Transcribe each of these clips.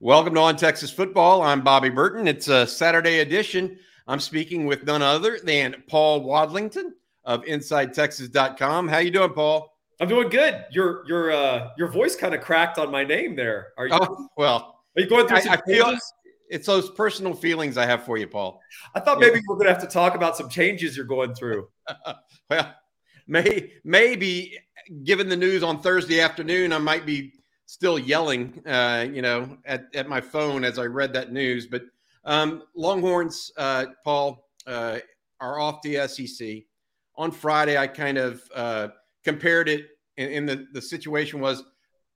Welcome to On Texas Football. I'm Bobby Burton. It's a Saturday edition. I'm speaking with none other than Paul Wadlington of InsideTexas.com. How you doing, Paul? I'm doing good. Your your uh, your voice kind of cracked on my name there. Are you? Oh, well, are you going through? I, I feel it's those personal feelings I have for you, Paul. I thought maybe we're going to have to talk about some changes you're going through. well, may maybe given the news on Thursday afternoon, I might be still yelling, uh, you know, at, at my phone as I read that news. But um, Longhorns, uh, Paul, uh, are off the SEC. On Friday, I kind of uh, compared it, and, and the, the situation was,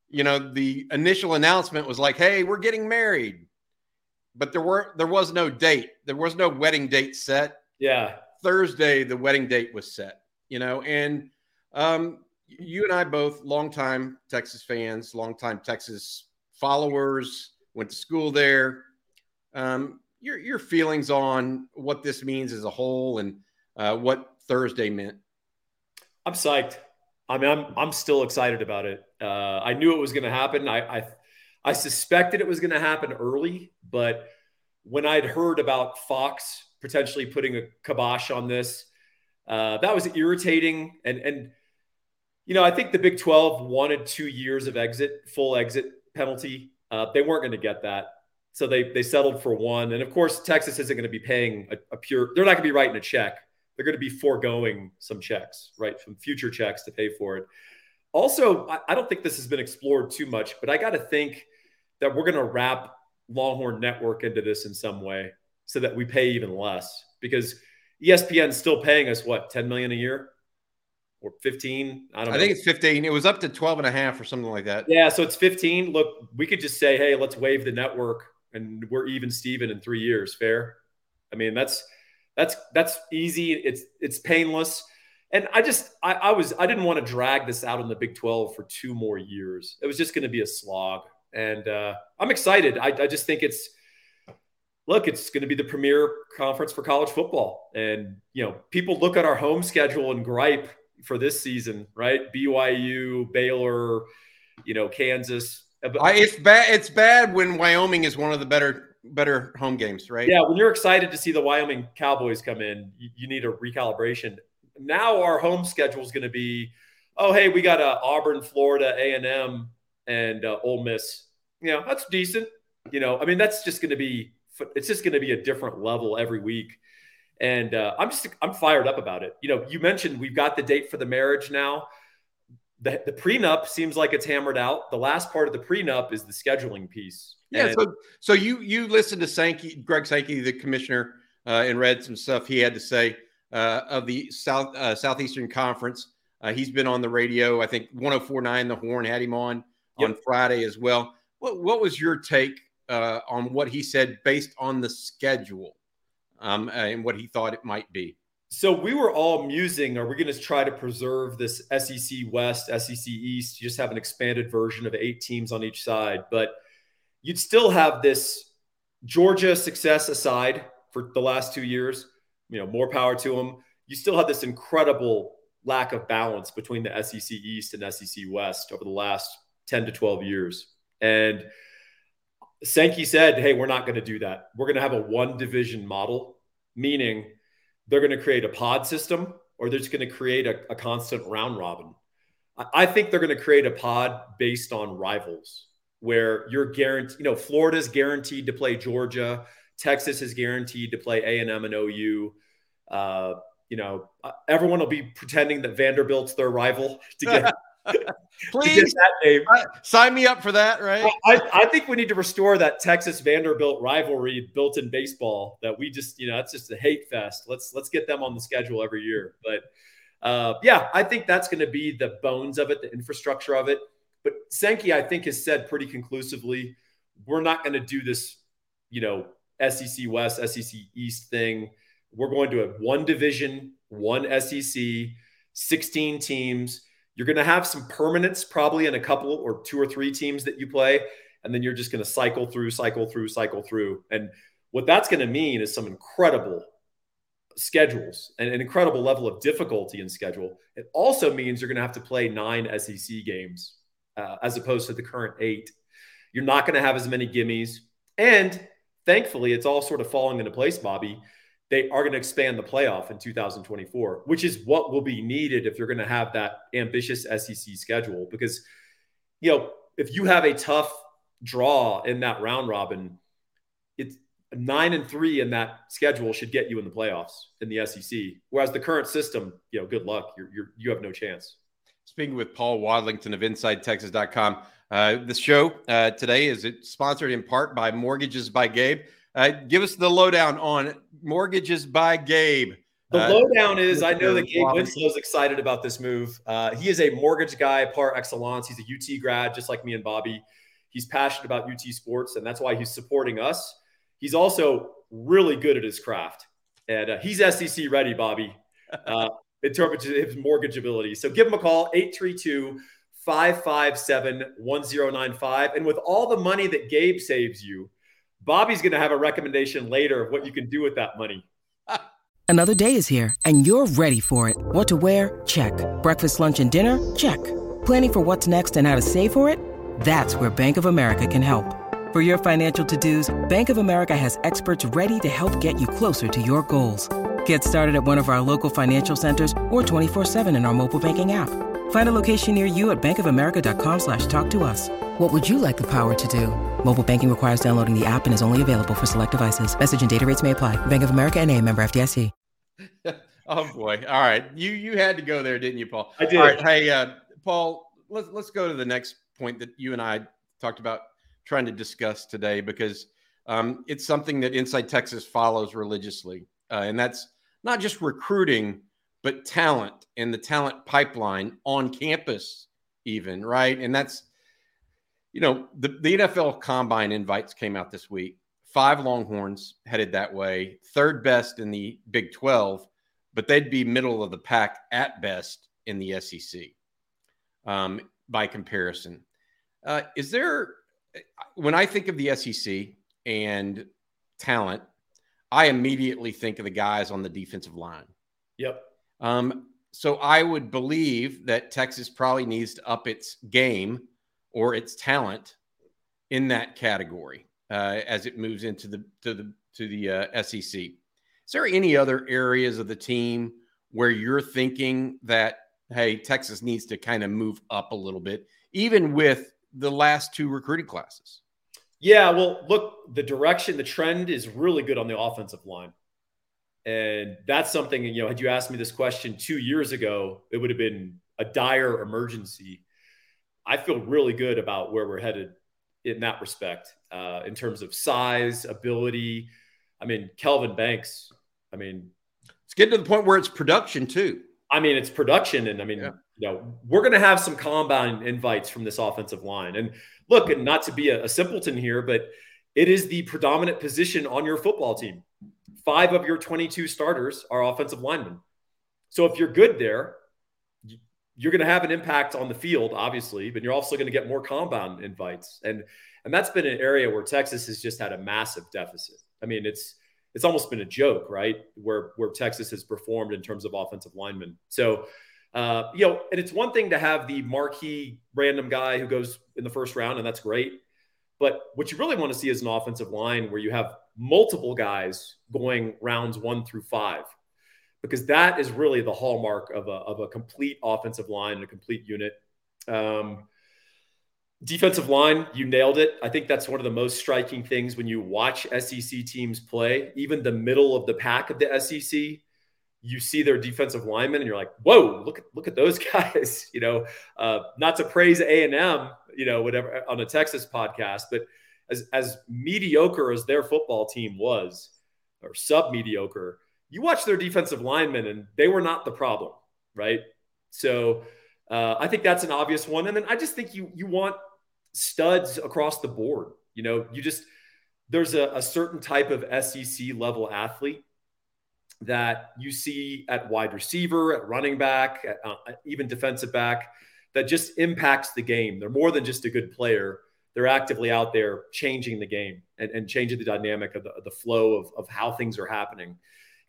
you know, the initial announcement was like, "Hey, we're getting married," but there were there was no date. There was no wedding date set. Yeah. Thursday, the wedding date was set. You know, and um, you and I both longtime Texas fans, longtime Texas followers, went to school there. Um, your your feelings on what this means as a whole and uh, what Thursday meant? I'm psyched. I mean, I'm I'm still excited about it. Uh, I knew it was going to happen. I, I I suspected it was going to happen early, but when I'd heard about Fox potentially putting a kibosh on this, uh, that was irritating and and you know, I think the Big 12 wanted two years of exit, full exit penalty. Uh, they weren't going to get that. So they, they settled for one. And of course, Texas isn't going to be paying a, a pure, they're not going to be writing a check. They're going to be foregoing some checks, right? Some future checks to pay for it. Also, I, I don't think this has been explored too much, but I got to think that we're going to wrap Longhorn Network into this in some way so that we pay even less because ESPN's still paying us what, 10 million a year? Or 15. I don't know. I think it's 15. It was up to 12 and a half or something like that. Yeah. So it's 15. Look, we could just say, hey, let's waive the network and we're even Steven in three years. Fair. I mean, that's that's that's easy. It's it's painless. And I just I, I was I didn't want to drag this out in the Big 12 for two more years. It was just going to be a slog. And uh, I'm excited. I, I just think it's look, it's going to be the premier conference for college football. And, you know, people look at our home schedule and gripe for this season, right? BYU, Baylor, you know, Kansas. I, it's bad. It's bad when Wyoming is one of the better better home games, right? Yeah, when you're excited to see the Wyoming Cowboys come in, you, you need a recalibration. Now our home schedule is going to be, oh hey, we got uh, Auburn, Florida, A and M, and uh, Ole Miss. You know, that's decent. You know, I mean, that's just going to be. It's just going to be a different level every week and uh, I'm just I'm fired up about it. You know, you mentioned we've got the date for the marriage now. The, the prenup seems like it's hammered out. The last part of the prenup is the scheduling piece. Yeah. And so so you you listened to Sankey, Greg Sankey, the commissioner, uh, and read some stuff he had to say uh, of the South uh, Southeastern Conference. Uh, he's been on the radio. I think 1049 The Horn had him on yep. on Friday as well. What what was your take uh, on what he said based on the schedule? Um, and what he thought it might be. So we were all musing, are we going to try to preserve this SEC West, SEC East, you just have an expanded version of eight teams on each side? But you'd still have this Georgia success aside for the last two years, you know, more power to them. You still have this incredible lack of balance between the SEC East and SEC West over the last 10 to 12 years. And Sankey said, hey, we're not going to do that. We're going to have a one division model, meaning they're going to create a pod system or they're just going to create a, a constant round robin. I, I think they're going to create a pod based on rivals where you're guaranteed, you know, Florida's guaranteed to play Georgia, Texas is guaranteed to play A&M and OU. Uh, you know, uh, everyone will be pretending that Vanderbilt's their rival to get Please sign me up for that, right? I, I, think we need to restore that Texas Vanderbilt rivalry built in baseball that we just, you know, that's just a hate fest. Let's let's get them on the schedule every year. But uh, yeah, I think that's going to be the bones of it, the infrastructure of it. But Sankey, I think, has said pretty conclusively, we're not going to do this, you know, SEC West, SEC East thing. We're going to have one division, one SEC, 16 teams you're going to have some permanence probably in a couple or two or three teams that you play. And then you're just going to cycle through, cycle through, cycle through. And what that's going to mean is some incredible schedules and an incredible level of difficulty in schedule. It also means you're going to have to play nine SEC games uh, as opposed to the current eight. You're not going to have as many gimmies. And thankfully, it's all sort of falling into place, Bobby. They are going to expand the playoff in 2024, which is what will be needed if you're going to have that ambitious SEC schedule. Because, you know, if you have a tough draw in that round robin, it's nine and three in that schedule should get you in the playoffs in the SEC. Whereas the current system, you know, good luck. You're, you're you have no chance. Speaking with Paul Wadlington of InsideTexas.com, uh, the show uh, today is it sponsored in part by Mortgages by Gabe. Uh, give us the lowdown on Mortgages by Gabe. The uh, lowdown is I know that Gabe Winslow is excited about this move. Uh, he is a mortgage guy par excellence. He's a UT grad, just like me and Bobby. He's passionate about UT sports, and that's why he's supporting us. He's also really good at his craft, and uh, he's SEC ready, Bobby, in terms of his mortgage ability. So give him a call, 832- 557 1095. And with all the money that Gabe saves you, Bobby's going to have a recommendation later of what you can do with that money. Another day is here, and you're ready for it. What to wear? Check. Breakfast, lunch, and dinner? Check. Planning for what's next and how to save for it? That's where Bank of America can help. For your financial to dos, Bank of America has experts ready to help get you closer to your goals. Get started at one of our local financial centers or 24 7 in our mobile banking app. Find a location near you at bankofamerica.com slash talk to us. What would you like the power to do? Mobile banking requires downloading the app and is only available for select devices. Message and data rates may apply. Bank of America and a member FDIC. oh boy. All right. You you had to go there, didn't you, Paul? I did. All right. Hey, uh, Paul, let's let's go to the next point that you and I talked about trying to discuss today because um, it's something that Inside Texas follows religiously. Uh, and that's not just recruiting but talent and the talent pipeline on campus, even right. And that's, you know, the, the NFL combine invites came out this week. Five Longhorns headed that way, third best in the Big 12, but they'd be middle of the pack at best in the SEC um, by comparison. Uh, is there, when I think of the SEC and talent, I immediately think of the guys on the defensive line. Yep. Um, so I would believe that Texas probably needs to up its game or its talent in that category uh, as it moves into the to the to the uh, SEC. Is there any other areas of the team where you're thinking that hey, Texas needs to kind of move up a little bit, even with the last two recruiting classes? Yeah, well, look, the direction, the trend is really good on the offensive line. And that's something, you know, had you asked me this question two years ago, it would have been a dire emergency. I feel really good about where we're headed in that respect, uh, in terms of size, ability. I mean, Kelvin Banks, I mean, it's getting to the point where it's production too. I mean, it's production. And I mean, yeah. you know, we're going to have some combine invites from this offensive line. And look, and not to be a, a simpleton here, but it is the predominant position on your football team five of your 22 starters are offensive linemen. So if you're good there, you're going to have an impact on the field, obviously, but you're also going to get more combine invites. And and that's been an area where Texas has just had a massive deficit. I mean, it's it's almost been a joke, right? Where where Texas has performed in terms of offensive linemen. So uh, you know, and it's one thing to have the marquee random guy who goes in the first round, and that's great. But what you really want to see is an offensive line where you have multiple guys going rounds one through five, because that is really the hallmark of a, of a complete offensive line and a complete unit. Um, defensive line, you nailed it. I think that's one of the most striking things when you watch SEC teams play, even the middle of the pack of the SEC. You see their defensive linemen, and you're like, "Whoa! Look at look at those guys!" You know, uh, not to praise A and M, you know, whatever on a Texas podcast, but as as mediocre as their football team was, or sub mediocre, you watch their defensive linemen and they were not the problem, right? So uh, I think that's an obvious one. And then I just think you you want studs across the board. You know, you just there's a, a certain type of SEC level athlete that you see at wide receiver, at running back, at, uh, even defensive back that just impacts the game. They're more than just a good player. They're actively out there changing the game and, and changing the dynamic of the, the flow of, of how things are happening.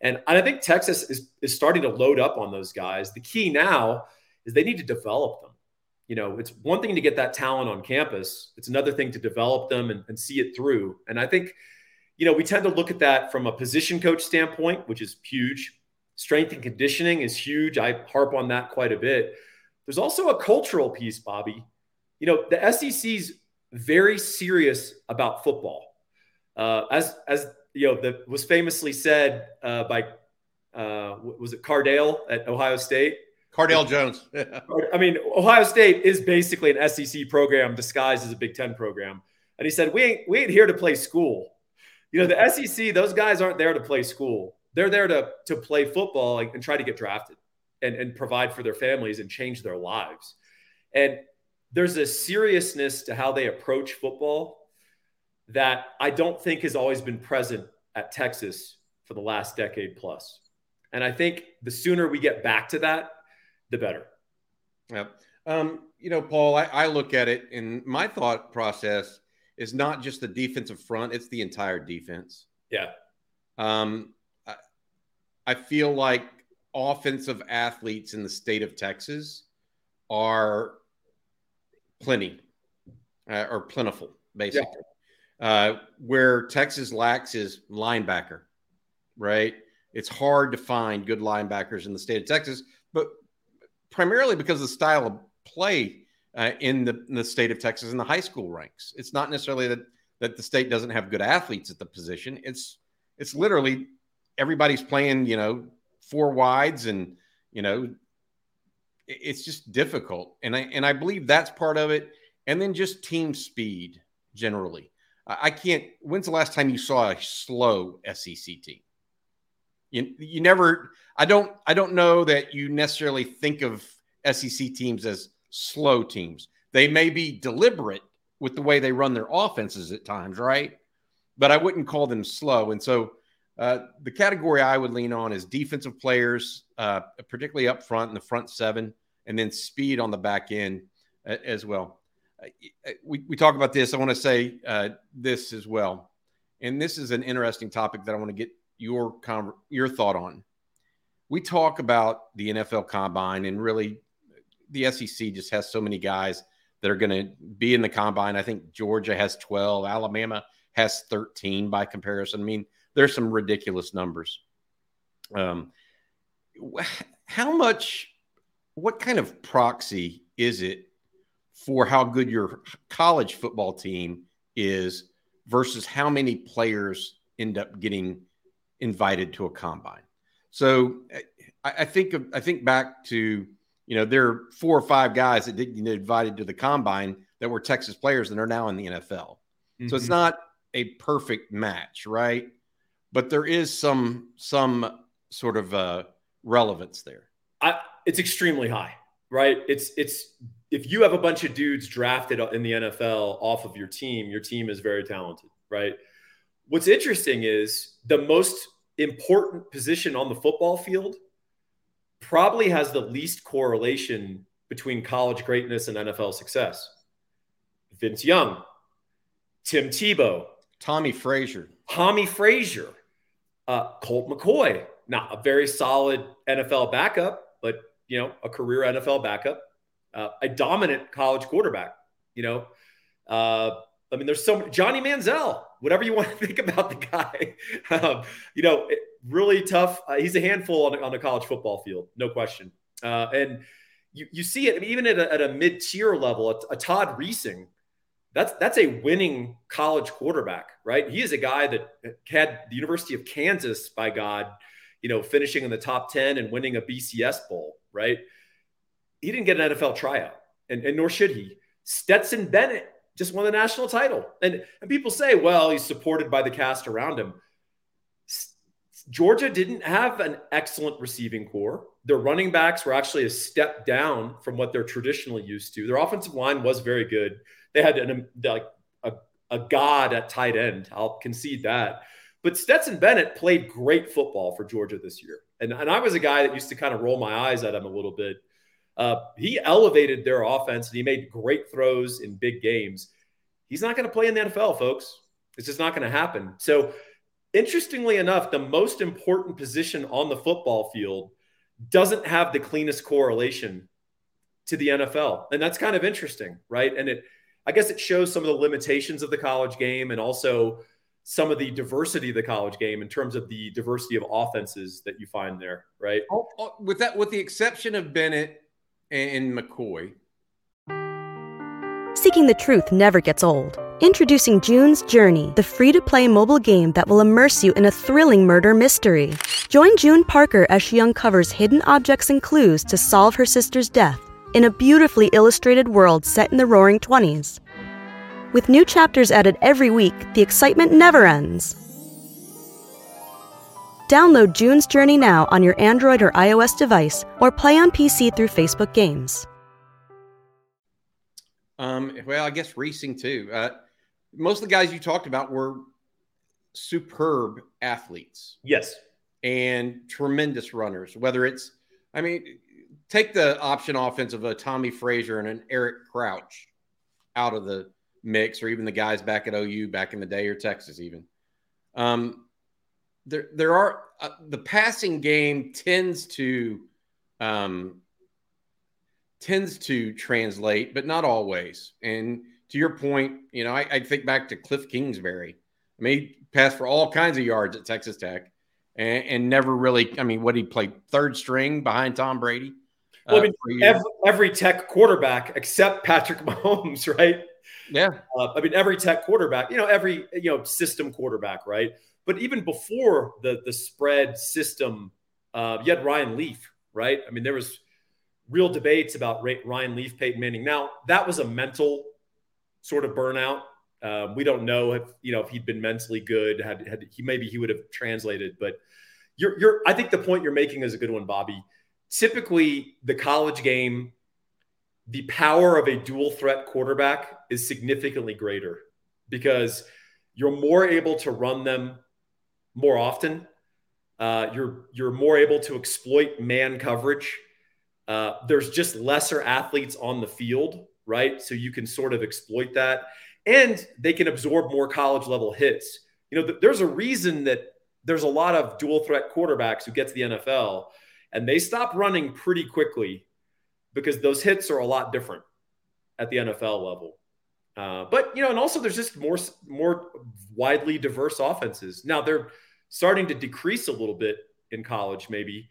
And, I think Texas is, is starting to load up on those guys. The key now is they need to develop them. You know, it's one thing to get that talent on campus, it's another thing to develop them and, and see it through. And I think, you know, we tend to look at that from a position coach standpoint, which is huge. Strength and conditioning is huge. I harp on that quite a bit. There's also a cultural piece, Bobby. You know, the SEC's very serious about football. Uh, as as you know, that was famously said uh, by uh, was it Cardale at Ohio State? Cardale Jones. I mean, Ohio State is basically an SEC program disguised as a Big Ten program. And he said, "We ain't we ain't here to play school. You know, the SEC; those guys aren't there to play school. They're there to to play football and try to get drafted and, and provide for their families and change their lives. And there's a seriousness to how they approach football that I don't think has always been present at Texas for the last decade plus. And I think the sooner we get back to that, the better. Yeah. Um, you know, Paul, I, I look at it and my thought process is not just the defensive front, it's the entire defense. Yeah. Um, I, I feel like offensive athletes in the state of Texas are plenty uh, or plentiful, basically. Uh, where Texas lacks is linebacker, right? It's hard to find good linebackers in the state of Texas, but primarily because of the style of play uh, in, the, in the state of Texas in the high school ranks. It's not necessarily that that the state doesn't have good athletes at the position. It's it's literally everybody's playing, you know, four wides and you know it's just difficult. And I and I believe that's part of it. And then just team speed generally. I can't. When's the last time you saw a slow SEC team? You, you never. I don't. I don't know that you necessarily think of SEC teams as slow teams. They may be deliberate with the way they run their offenses at times, right? But I wouldn't call them slow. And so uh, the category I would lean on is defensive players, uh, particularly up front in the front seven, and then speed on the back end uh, as well. We, we talk about this. I want to say uh, this as well. And this is an interesting topic that I want to get your your thought on. We talk about the NFL combine and really the SEC just has so many guys that are going to be in the combine. I think Georgia has 12, Alabama has 13 by comparison. I mean, there's some ridiculous numbers. Um, how much, what kind of proxy is it for how good your college football team is versus how many players end up getting invited to a combine. So I, I think I think back to you know there are four or five guys that didn't get invited to the combine that were Texas players and are now in the NFL. Mm-hmm. So it's mm-hmm. not a perfect match, right? But there is some some sort of uh, relevance there. I, it's extremely high, right? It's it's if you have a bunch of dudes drafted in the NFL off of your team, your team is very talented, right? What's interesting is the most important position on the football field probably has the least correlation between college greatness and NFL success. Vince Young, Tim Tebow, Tommie Frazier, Tommie Frazier, uh, Colt McCoy, not a very solid NFL backup, but you know a career NFL backup uh, a dominant college quarterback. You know, uh, I mean, there's so Johnny Manziel, whatever you want to think about the guy. um, you know, really tough. Uh, he's a handful on, on the college football field, no question. Uh, and you, you see it I mean, even at a, at a mid tier level. A, a Todd Reesing, that's that's a winning college quarterback, right? He is a guy that had the University of Kansas, by God, you know, finishing in the top ten and winning a BCS bowl, right? he didn't get an NFL tryout, and, and nor should he. Stetson Bennett just won the national title. And, and people say, well, he's supported by the cast around him. Georgia didn't have an excellent receiving corps. Their running backs were actually a step down from what they're traditionally used to. Their offensive line was very good. They had an, um, like a, a god at tight end. I'll concede that. But Stetson Bennett played great football for Georgia this year. And, and I was a guy that used to kind of roll my eyes at him a little bit uh, he elevated their offense and he made great throws in big games. He's not going to play in the NFL, folks. It's just not going to happen. So, interestingly enough, the most important position on the football field doesn't have the cleanest correlation to the NFL. And that's kind of interesting, right? And it, I guess it shows some of the limitations of the college game and also some of the diversity of the college game in terms of the diversity of offenses that you find there, right? Oh, oh, with that, with the exception of Bennett and McCoy. Seeking the truth never gets old. Introducing June's Journey, the free to play mobile game that will immerse you in a thrilling murder mystery. Join June Parker as she uncovers hidden objects and clues to solve her sister's death in a beautifully illustrated world set in the roaring 20s. With new chapters added every week, the excitement never ends. Download June's Journey now on your Android or iOS device or play on PC through Facebook Games. Um, well, I guess Reesing too. Uh, most of the guys you talked about were superb athletes. Yes. And tremendous runners, whether it's, I mean, take the option offense of a Tommie Frazier and an Eric Crouch out of the mix, or even the guys back at OU back in the day, or Texas even. Um, there, there are uh, the passing game tends to um, tends to translate, but not always. And to your point, you know, I, I think back to Cliff Kingsbury. I mean, he passed for all kinds of yards at Texas Tech, and, and never really. I mean, what he played third string behind Tom Brady. Well, I uh, mean, every, every, Tech quarterback except Patrick Mahomes, right? Yeah. Uh, I mean, every Tech quarterback, you know, every you know system quarterback, right? But even before the the spread system, uh, you had Ryan Leaf, right? I mean, there was real debates about Ryan Leaf, Peyton Manning. Now that was a mental sort of burnout. Uh, we don't know if you know if he'd been mentally good. Had, had he maybe he would have translated, but you're you're. I think the point you're making is a good one, Bobby typically the college game, the power of a dual threat quarterback is significantly greater because you're more able to run them more often. Uh, you're you're more able to exploit man coverage. Uh, there's just lesser athletes on the field, right? So you can sort of exploit that, and they can absorb more college level hits. You know, th- there's a reason that there's a lot of dual threat quarterbacks who get to the NFL and they stop running pretty quickly because those hits are a lot different at the NFL level. Uh, but you know, and also there's just more more widely diverse offenses. Now they're starting to decrease a little bit in college, maybe.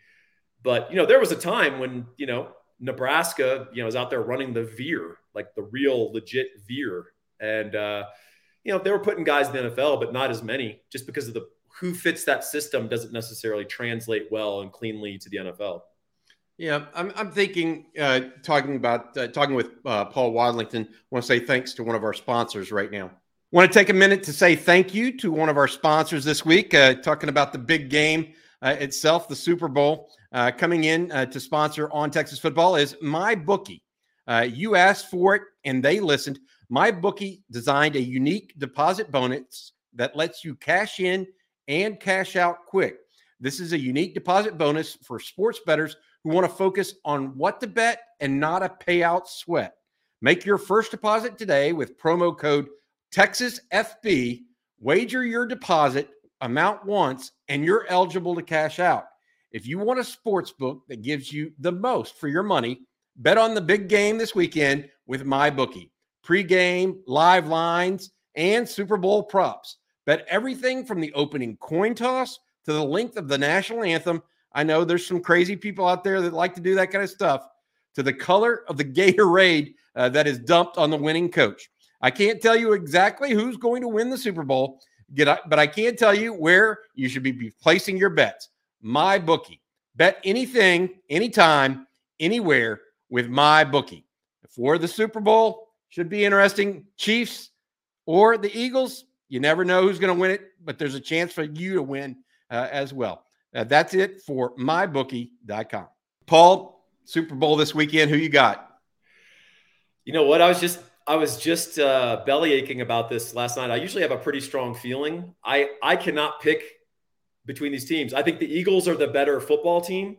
But you know, there was a time when you know Nebraska, you know, was out there running the veer, like the real legit veer, and uh, you know they were putting guys in the NFL, but not as many, just because of the who fits that system doesn't necessarily translate well and cleanly to the NFL. Yeah, I'm, I'm thinking, uh, talking about uh, talking with uh, Paul Wadlington. Want to say thanks to one of our sponsors right now. Want to take a minute to say thank you to one of our sponsors this week, uh, talking about the big game uh, itself, the Super Bowl. Uh, coming in to sponsor on Texas football is my bookie. you asked for it and they listened. My bookie designed a unique deposit bonus that lets you cash in and cash out quick. This is a unique deposit bonus for sports bettors who want to focus on what to bet and not a payout sweat. Make your first deposit today with promo code TexasFB. Wager your deposit amount once and you're eligible to cash out. If you want a sports book that gives you the most for your money, bet on the big game this weekend with my bookie. Pre-game, live lines, and Super Bowl props. Bet everything from the opening coin toss to the length of the national anthem. I know there's some crazy people out there that like to do that kind of stuff. To the color of the Gatorade uh, that is dumped on the winning coach. I can't tell you exactly who's going to win the Super Bowl, but I can tell you where you should be placing your bets. My bookie. Bet anything, anytime, anywhere with my bookie. For the Super Bowl, should be interesting. Chiefs or the Eagles, you never know who's going to win it, but there's a chance for you to win uh, as well. That's it for mybookie.com. Paul, Super Bowl this weekend. Who you got? You know what? I was just I was just uh, belly aching about this last night. I usually have a pretty strong feeling. I I cannot pick between these teams. I think the Eagles are the better football team.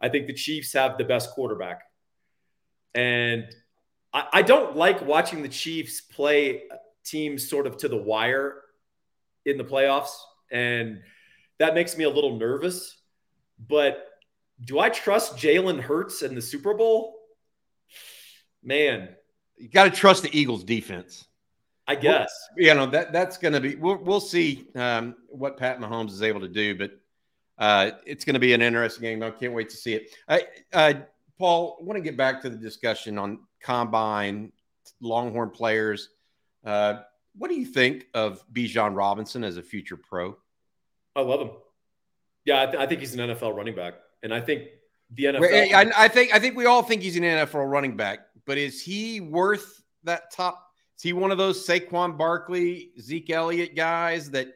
I think the Chiefs have the best quarterback, and I, I don't like watching the Chiefs play teams sort of to the wire in the playoffs. And that makes me a little nervous. But do I trust Jalen Hurts in the Super Bowl? man, you got to trust the Eagles defense. I guess. Well, you know that that's going to be. We'll, we'll see um, what Pat Mahomes is able to do, but uh, it's going to be an interesting game. I can't wait to see it. I, uh, Paul, I want to get back to the discussion on combine Longhorn players. Uh, what do you think of Bijan Robinson as a future pro? I love him. Yeah, I, th- I think he's an NFL running back, and I think the NFL. I, I think I think we all think he's an NFL running back, but is he worth that top? Is he one of those Saquon Barkley, Zeke Elliott guys that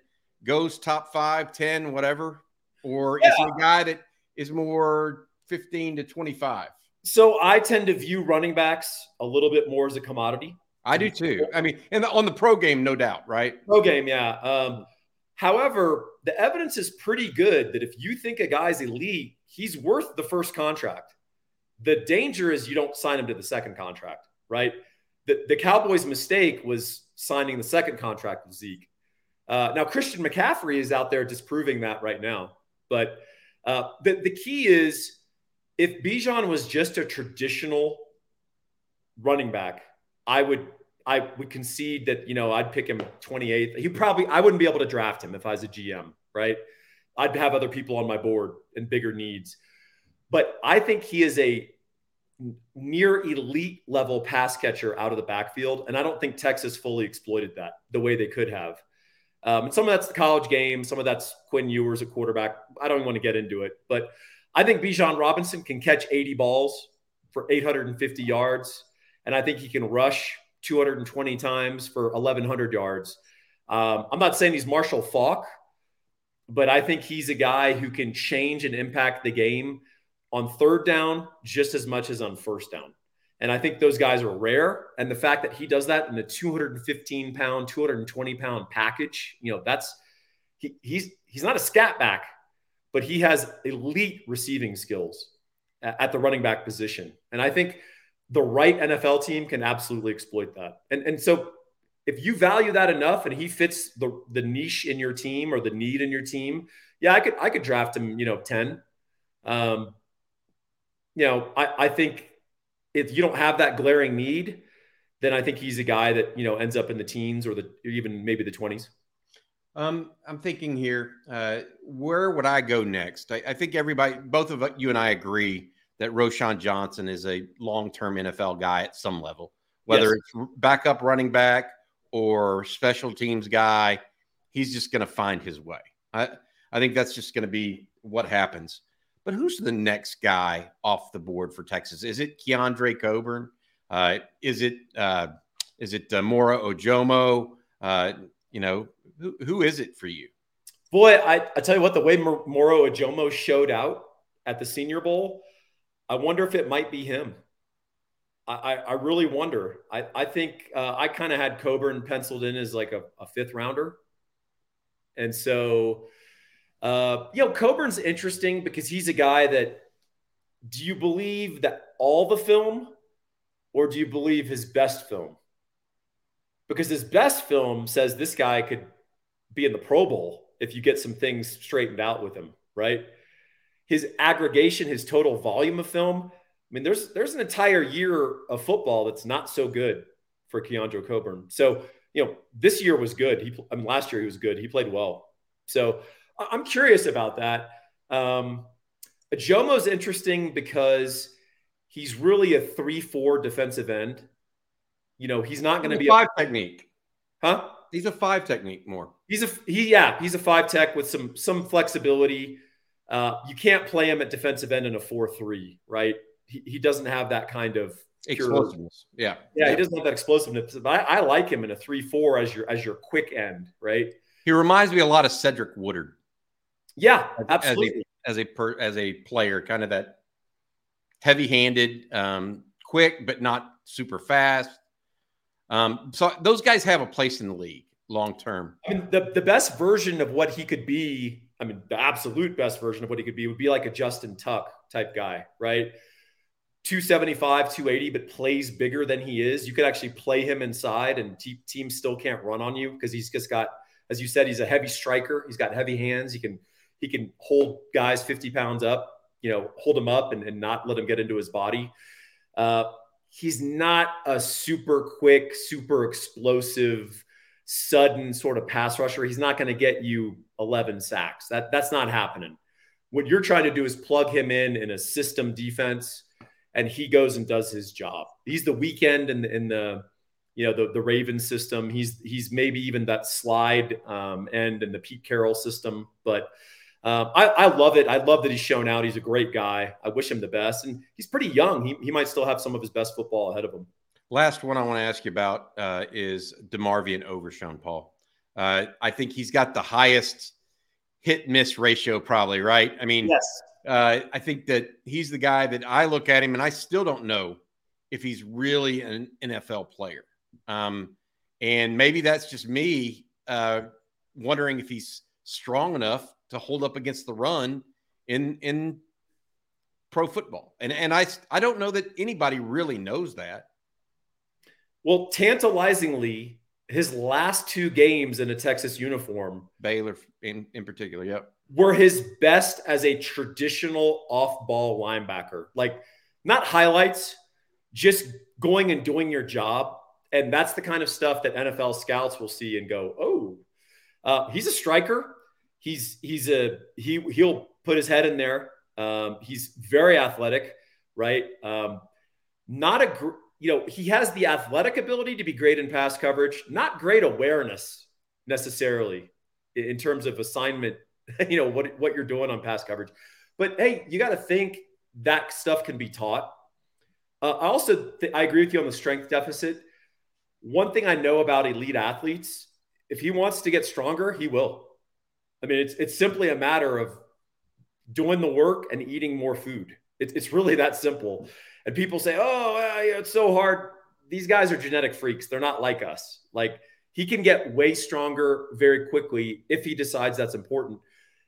goes top five, 10, whatever? Or yeah. is he a guy that is more 15 to 25? So I tend to view running backs a little bit more as a commodity. I do too. I mean, and on the pro game, no doubt, right? Pro game, yeah. Um, however, the evidence is pretty good that if you think a guy's elite, he's worth the first contract. The danger is you don't sign him to the second contract, right? The, the Cowboys' mistake was signing the second contract with Zeke. Uh, now, Christian McCaffrey is out there disproving that right now. But uh, the, the key is if Bijan was just a traditional running back, I would I would concede that you know I'd pick him 28th. He probably I wouldn't be able to draft him if I was a GM, right? I'd have other people on my board and bigger needs. But I think he is a near elite level pass catcher out of the backfield. And I don't think Texas fully exploited that the way they could have. Um, and some of that's the college game, some of that's Quinn Ewers at quarterback. I don't even want to get into it, but I think Bijan Robinson can catch 80 balls for 850 yards, and I think he can rush 220 times for 1,100 yards. Um, I'm not saying he's Marshall Faulk, but I think he's a guy who can change and impact the game on third down just as much as on first down. And I think those guys are rare. And the fact that he does that in a 215 pound, 220 pound package, you know, that's he, he's he's not a scat back, but he has elite receiving skills at, at the running back position. And I think the right NFL team can absolutely exploit that. And and so if you value that enough and he fits the the niche in your team or the need in your team, yeah, I could I could draft him, you know, 10. Um, you know, I, I think if you don't have that glaring need, then I think he's a guy that you know ends up in the teens or the or even maybe the twenties. Um, I'm thinking here, uh, where would I go next? I, I, think everybody, both of you and I agree that Roschon Johnson is a long-term NFL guy at some level, whether yes. it's backup running back or special teams guy. He's just going to find his way. I, I think that's just going to be what happens. But who's the next guy off the board for Texas? Is it Keondre Coburn? Uh, is it uh, is it uh, Moro Ojomo? Uh, you know, who, who is it for you? Boy, I, I tell you what, the way Moro Ojomo showed out at the Senior Bowl, I wonder if it might be him. I, I really wonder. I, I think uh, I kind of had Coburn penciled in as like a, a fifth rounder. And so uh, you know, Coburn's interesting because he's a guy that do you believe that all the film or do you believe his best film? Because his best film says this guy could be in the Pro Bowl if you get some things straightened out with him, right? His aggregation, his total volume of film. I mean, there's there's an entire year of football that's not so good for Keondre Coburn. So, you know, this year was good. He, I mean, last year he was good. He played well. So I'm curious about that. Um, Jomo's interesting because he's really a three-four defensive end. You know, he's not going to be five a, technique, huh? He's a five technique more. He's a he, yeah, he's a five tech with some some flexibility. Uh, you can't play him at defensive end in a four-three, right? He, he doesn't have that kind of explosiveness. Yeah. yeah, yeah, he doesn't have that explosiveness. But I, I like him in a three-four as your as your quick end, right? He reminds me a lot of Cedric Woodard. Yeah, absolutely. As a as a, per, as a player, kind of that heavy-handed, um, quick but not super fast. Um, so those guys have a place in the league long term. I mean, the the best version of what he could be. I mean, the absolute best version of what he could be would be like a Justin Tuck type guy, right? 275, 280, but plays bigger than he is. You could actually play him inside, and te- teams still can't run on you because he's just got, as you said, he's a heavy striker. He's got heavy hands. He can he can hold guys 50 pounds up, you know, hold them up and, and not let them get into his body. Uh, he's not a super quick, super explosive, sudden sort of pass rusher. He's not going to get you 11 sacks. That that's not happening. What you're trying to do is plug him in in a system defense, and he goes and does his job. He's the weak end in the, in the you know the the Raven system. He's he's maybe even that slide um, end in the Pete Carroll system, but. Um, I, I, love it. I love that he's shown out. He's a great guy. I wish him the best. And he's pretty young. He, he might still have some of his best football ahead of him. Last one I want to ask you about uh, is DeMarvion Overshown, Paul. Uh, I think he's got the highest hit miss ratio, probably, right? I mean, yes. Uh, I think that he's the guy that I look at him and I still don't know if he's really an NFL player. Um, and maybe that's just me uh, wondering if he's strong enough to hold up against the run in in pro football. And and I I don't know that anybody really knows that. Well, tantalizingly, his last two games in a Texas uniform, Baylor in, in particular, yep, were his best as a traditional off-ball linebacker. Like not highlights, just going and doing your job. And that's the kind of stuff that NFL scouts will see and go, "Oh, uh, he's a striker. He's he's a he he'll put his head in there. Um, he's very athletic, right? Um, not a gr- you know he has the athletic ability to be great in pass coverage, not great awareness necessarily in terms of assignment. You know what what you're doing on pass coverage, but hey, you got to think that stuff can be taught. Uh, I also th- I agree with you on the strength deficit. One thing I know about elite athletes, if he wants to get stronger, he will. I mean, it's it's simply a matter of doing the work and eating more food. It's it's really that simple. And people say, "Oh, yeah, it's so hard." These guys are genetic freaks. They're not like us. Like he can get way stronger very quickly if he decides that's important.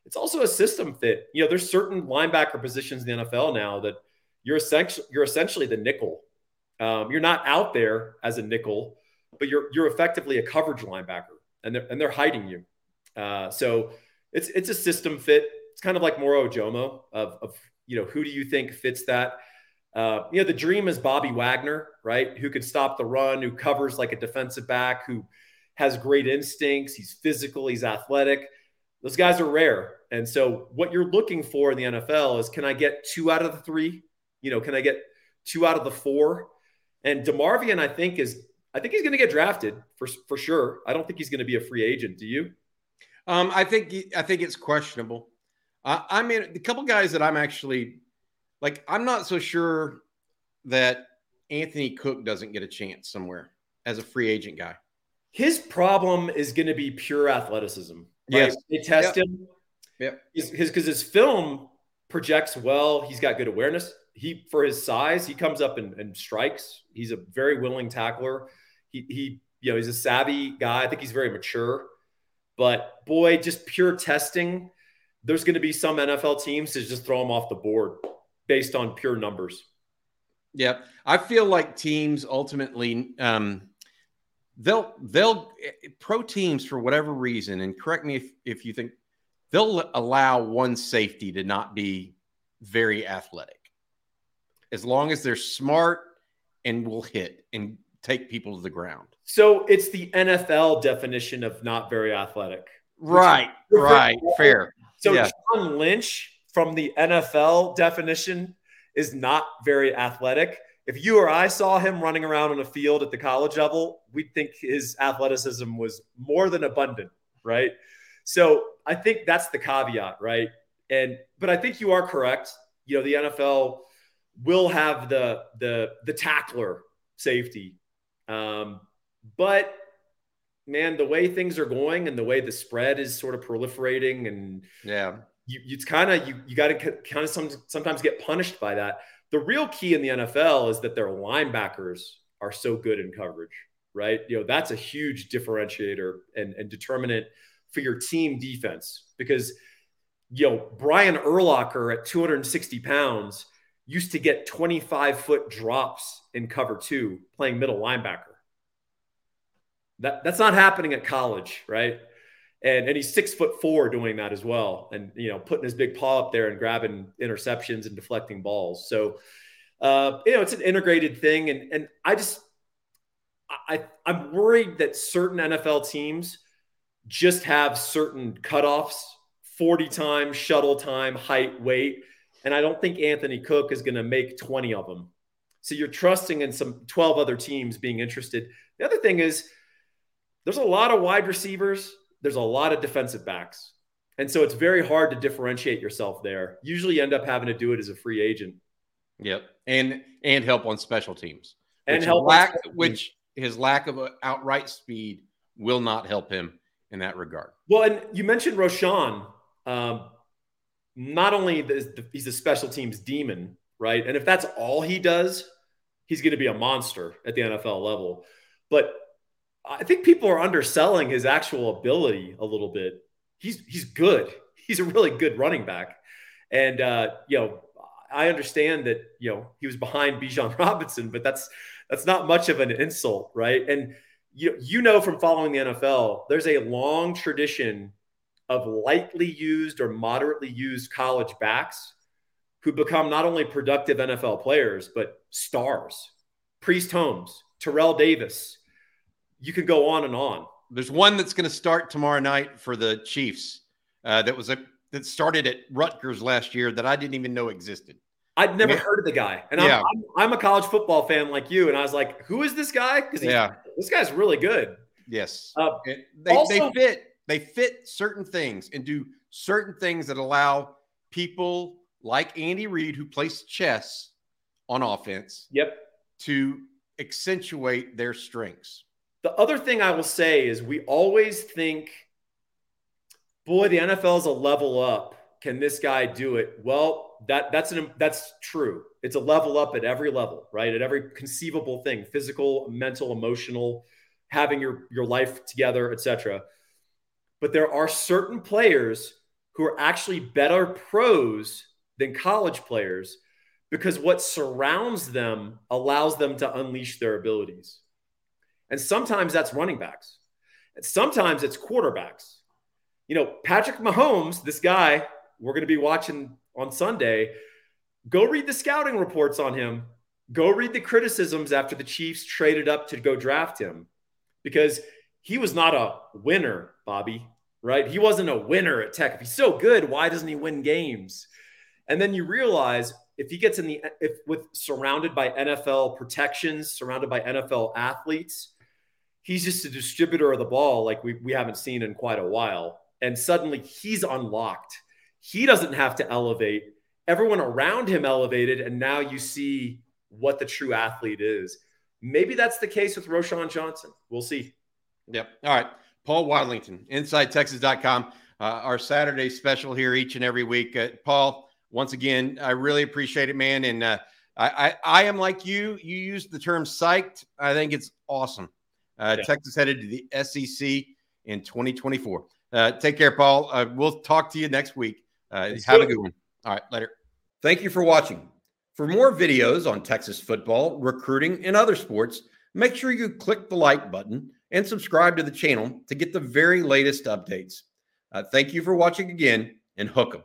It's also a system fit. You know, there's certain linebacker positions in the NFL now that you're essentially you're essentially the nickel. Um, you're not out there as a nickel, but you're you're effectively a coverage linebacker, and they're and they're hiding you. Uh, so it's it's a system fit. It's kind of like Moro Ojomo of, of you know who do you think fits that? Uh, you know the dream is Bobby Wagner, right? Who can stop the run, who covers like a defensive back, who has great instincts. He's physical, he's athletic. Those guys are rare, and so what you're looking for in the NFL is can I get two out of the three? You know, can I get two out of the four? And DeMarvion, I think is I think he's going to get drafted for for sure. I don't think he's going to be a free agent. Do you? Um, I think I think it's questionable. Uh, I mean, the couple guys that I'm actually like, I'm not so sure that Anthony Cook doesn't get a chance somewhere as a free agent guy. His problem is going to be pure athleticism. Right? Yes, they test yep. him. Yep. His because his film projects well. He's got good awareness. He for his size, he comes up and, and strikes. He's a very willing tackler. He he you know he's a savvy guy. I think he's very mature. But boy, just pure testing, there's going to be some NFL teams to just throw him off the board based on pure numbers. Yeah, I feel like teams ultimately um, they'll they'll pro teams for whatever reason, and correct me if if you think they'll allow one safety to not be very athletic, as long as they're smart and will hit and take people to the ground. So it's the NFL definition of not very athletic. Right, right, fair. So yeah. John Lynch from the NFL definition is not very athletic. If you or I saw him running around on a field at the college level, we'd think his athleticism was more than abundant, right? So I think that's the caveat, right? And but I think you are correct. You know, the NFL will have the the the tackler safety um, but man, the way things are going and the way the spread is sort of proliferating, and yeah, you, it's kind of you you got to kind of some, sometimes get punished by that. The real key in the NFL is that their linebackers are so good in coverage, right? You know, that's a huge differentiator and, and determinant for your team defense because you know Brian Urlacher at 260 pounds used to get 25 foot drops in cover two playing middle linebacker. That, that's not happening at college, right? And, and he's six foot four doing that as well. And, you know, putting his big paw up there and grabbing interceptions and deflecting balls. So uh, you know, it's an integrated thing, and and I just I I'm worried that certain NFL teams just have certain cutoffs 40 time, shuttle time, height, weight. And I don't think Anthony Cook is going to make 20 of them. So you're trusting in some 12 other teams being interested. The other thing is there's a lot of wide receivers, there's a lot of defensive backs. And so it's very hard to differentiate yourself there. Usually you end up having to do it as a free agent. Yep. And and help on special teams. And help lack which his lack of outright speed will not help him in that regard. Well, and you mentioned Roschon. Um, not only the, he's a special teams demon, right? And if that's all he does, he's going to be a monster at the NFL level. But I think people are underselling his actual ability a little bit. He's he's good. He's a really good running back, and uh, you know I understand that you know he was behind Bijan Robinson, but that's that's not much of an insult, right? And you you know from following the NFL, there's a long tradition of lightly used or moderately used college backs who become not only productive NFL players, but stars. Priest Holmes, Terrell Davis. You can go on and on. There's one that's going to start tomorrow night for the Chiefs. Uh, that was a that started at Rutgers last year that I didn't even know existed. I'd never yeah. heard of the guy, and. I'm, I'm, I'm, a college football fan like you, and I was like, "Who is this guy?" Because yeah, this guy's really good. Yes, uh, they, also, they fit they fit certain things and do certain things that allow people like Andy Reid, who plays chess on offense, yep, to accentuate their strengths. The other thing I will say is we always think, boy, the NFL is a level up. Can this guy do it? Well, that that's an that's true. It's a level up at every level, right? At every conceivable thing, physical, mental, emotional, having your your life together, etc but there are certain players who are actually better pros than college players because what surrounds them allows them to unleash their abilities. And sometimes that's running backs, and sometimes it's quarterbacks. You know, Patrick Mahomes, this guy we're going to be watching on Sunday, go read the scouting reports on him. Go read the criticisms after the Chiefs traded up to go draft him because he was not a winner, Bobby, right? He wasn't a winner at Tech. If he's so good, why doesn't he win games? And then you realize if he gets in the if with surrounded by NFL protections, surrounded by NFL athletes, he's just a distributor of the ball like we, we haven't seen in quite a while. And suddenly he's unlocked. He doesn't have to elevate. Everyone around him elevated, and now you see what the true athlete is. Maybe that's the case with Roschon Johnson. We'll see. Yep. All right. Paul Wadlington, InsideTexas.com. Uh, our Saturday special here each and every week. Uh, Paul, once again, I really appreciate it, man. And uh, I, I, I, am like you. You used the term psyched. I think it's awesome. Uh, yeah. Texas headed to the SEC in 2024. Uh, take care, Paul. Uh, we'll talk to you next week. have good. a good one. All right, later. Thank you for watching. For more videos on Texas football, recruiting, and other sports, make sure you click the like button and subscribe to the channel to get the very latest updates. Uh, thank you for watching again and hook 'em.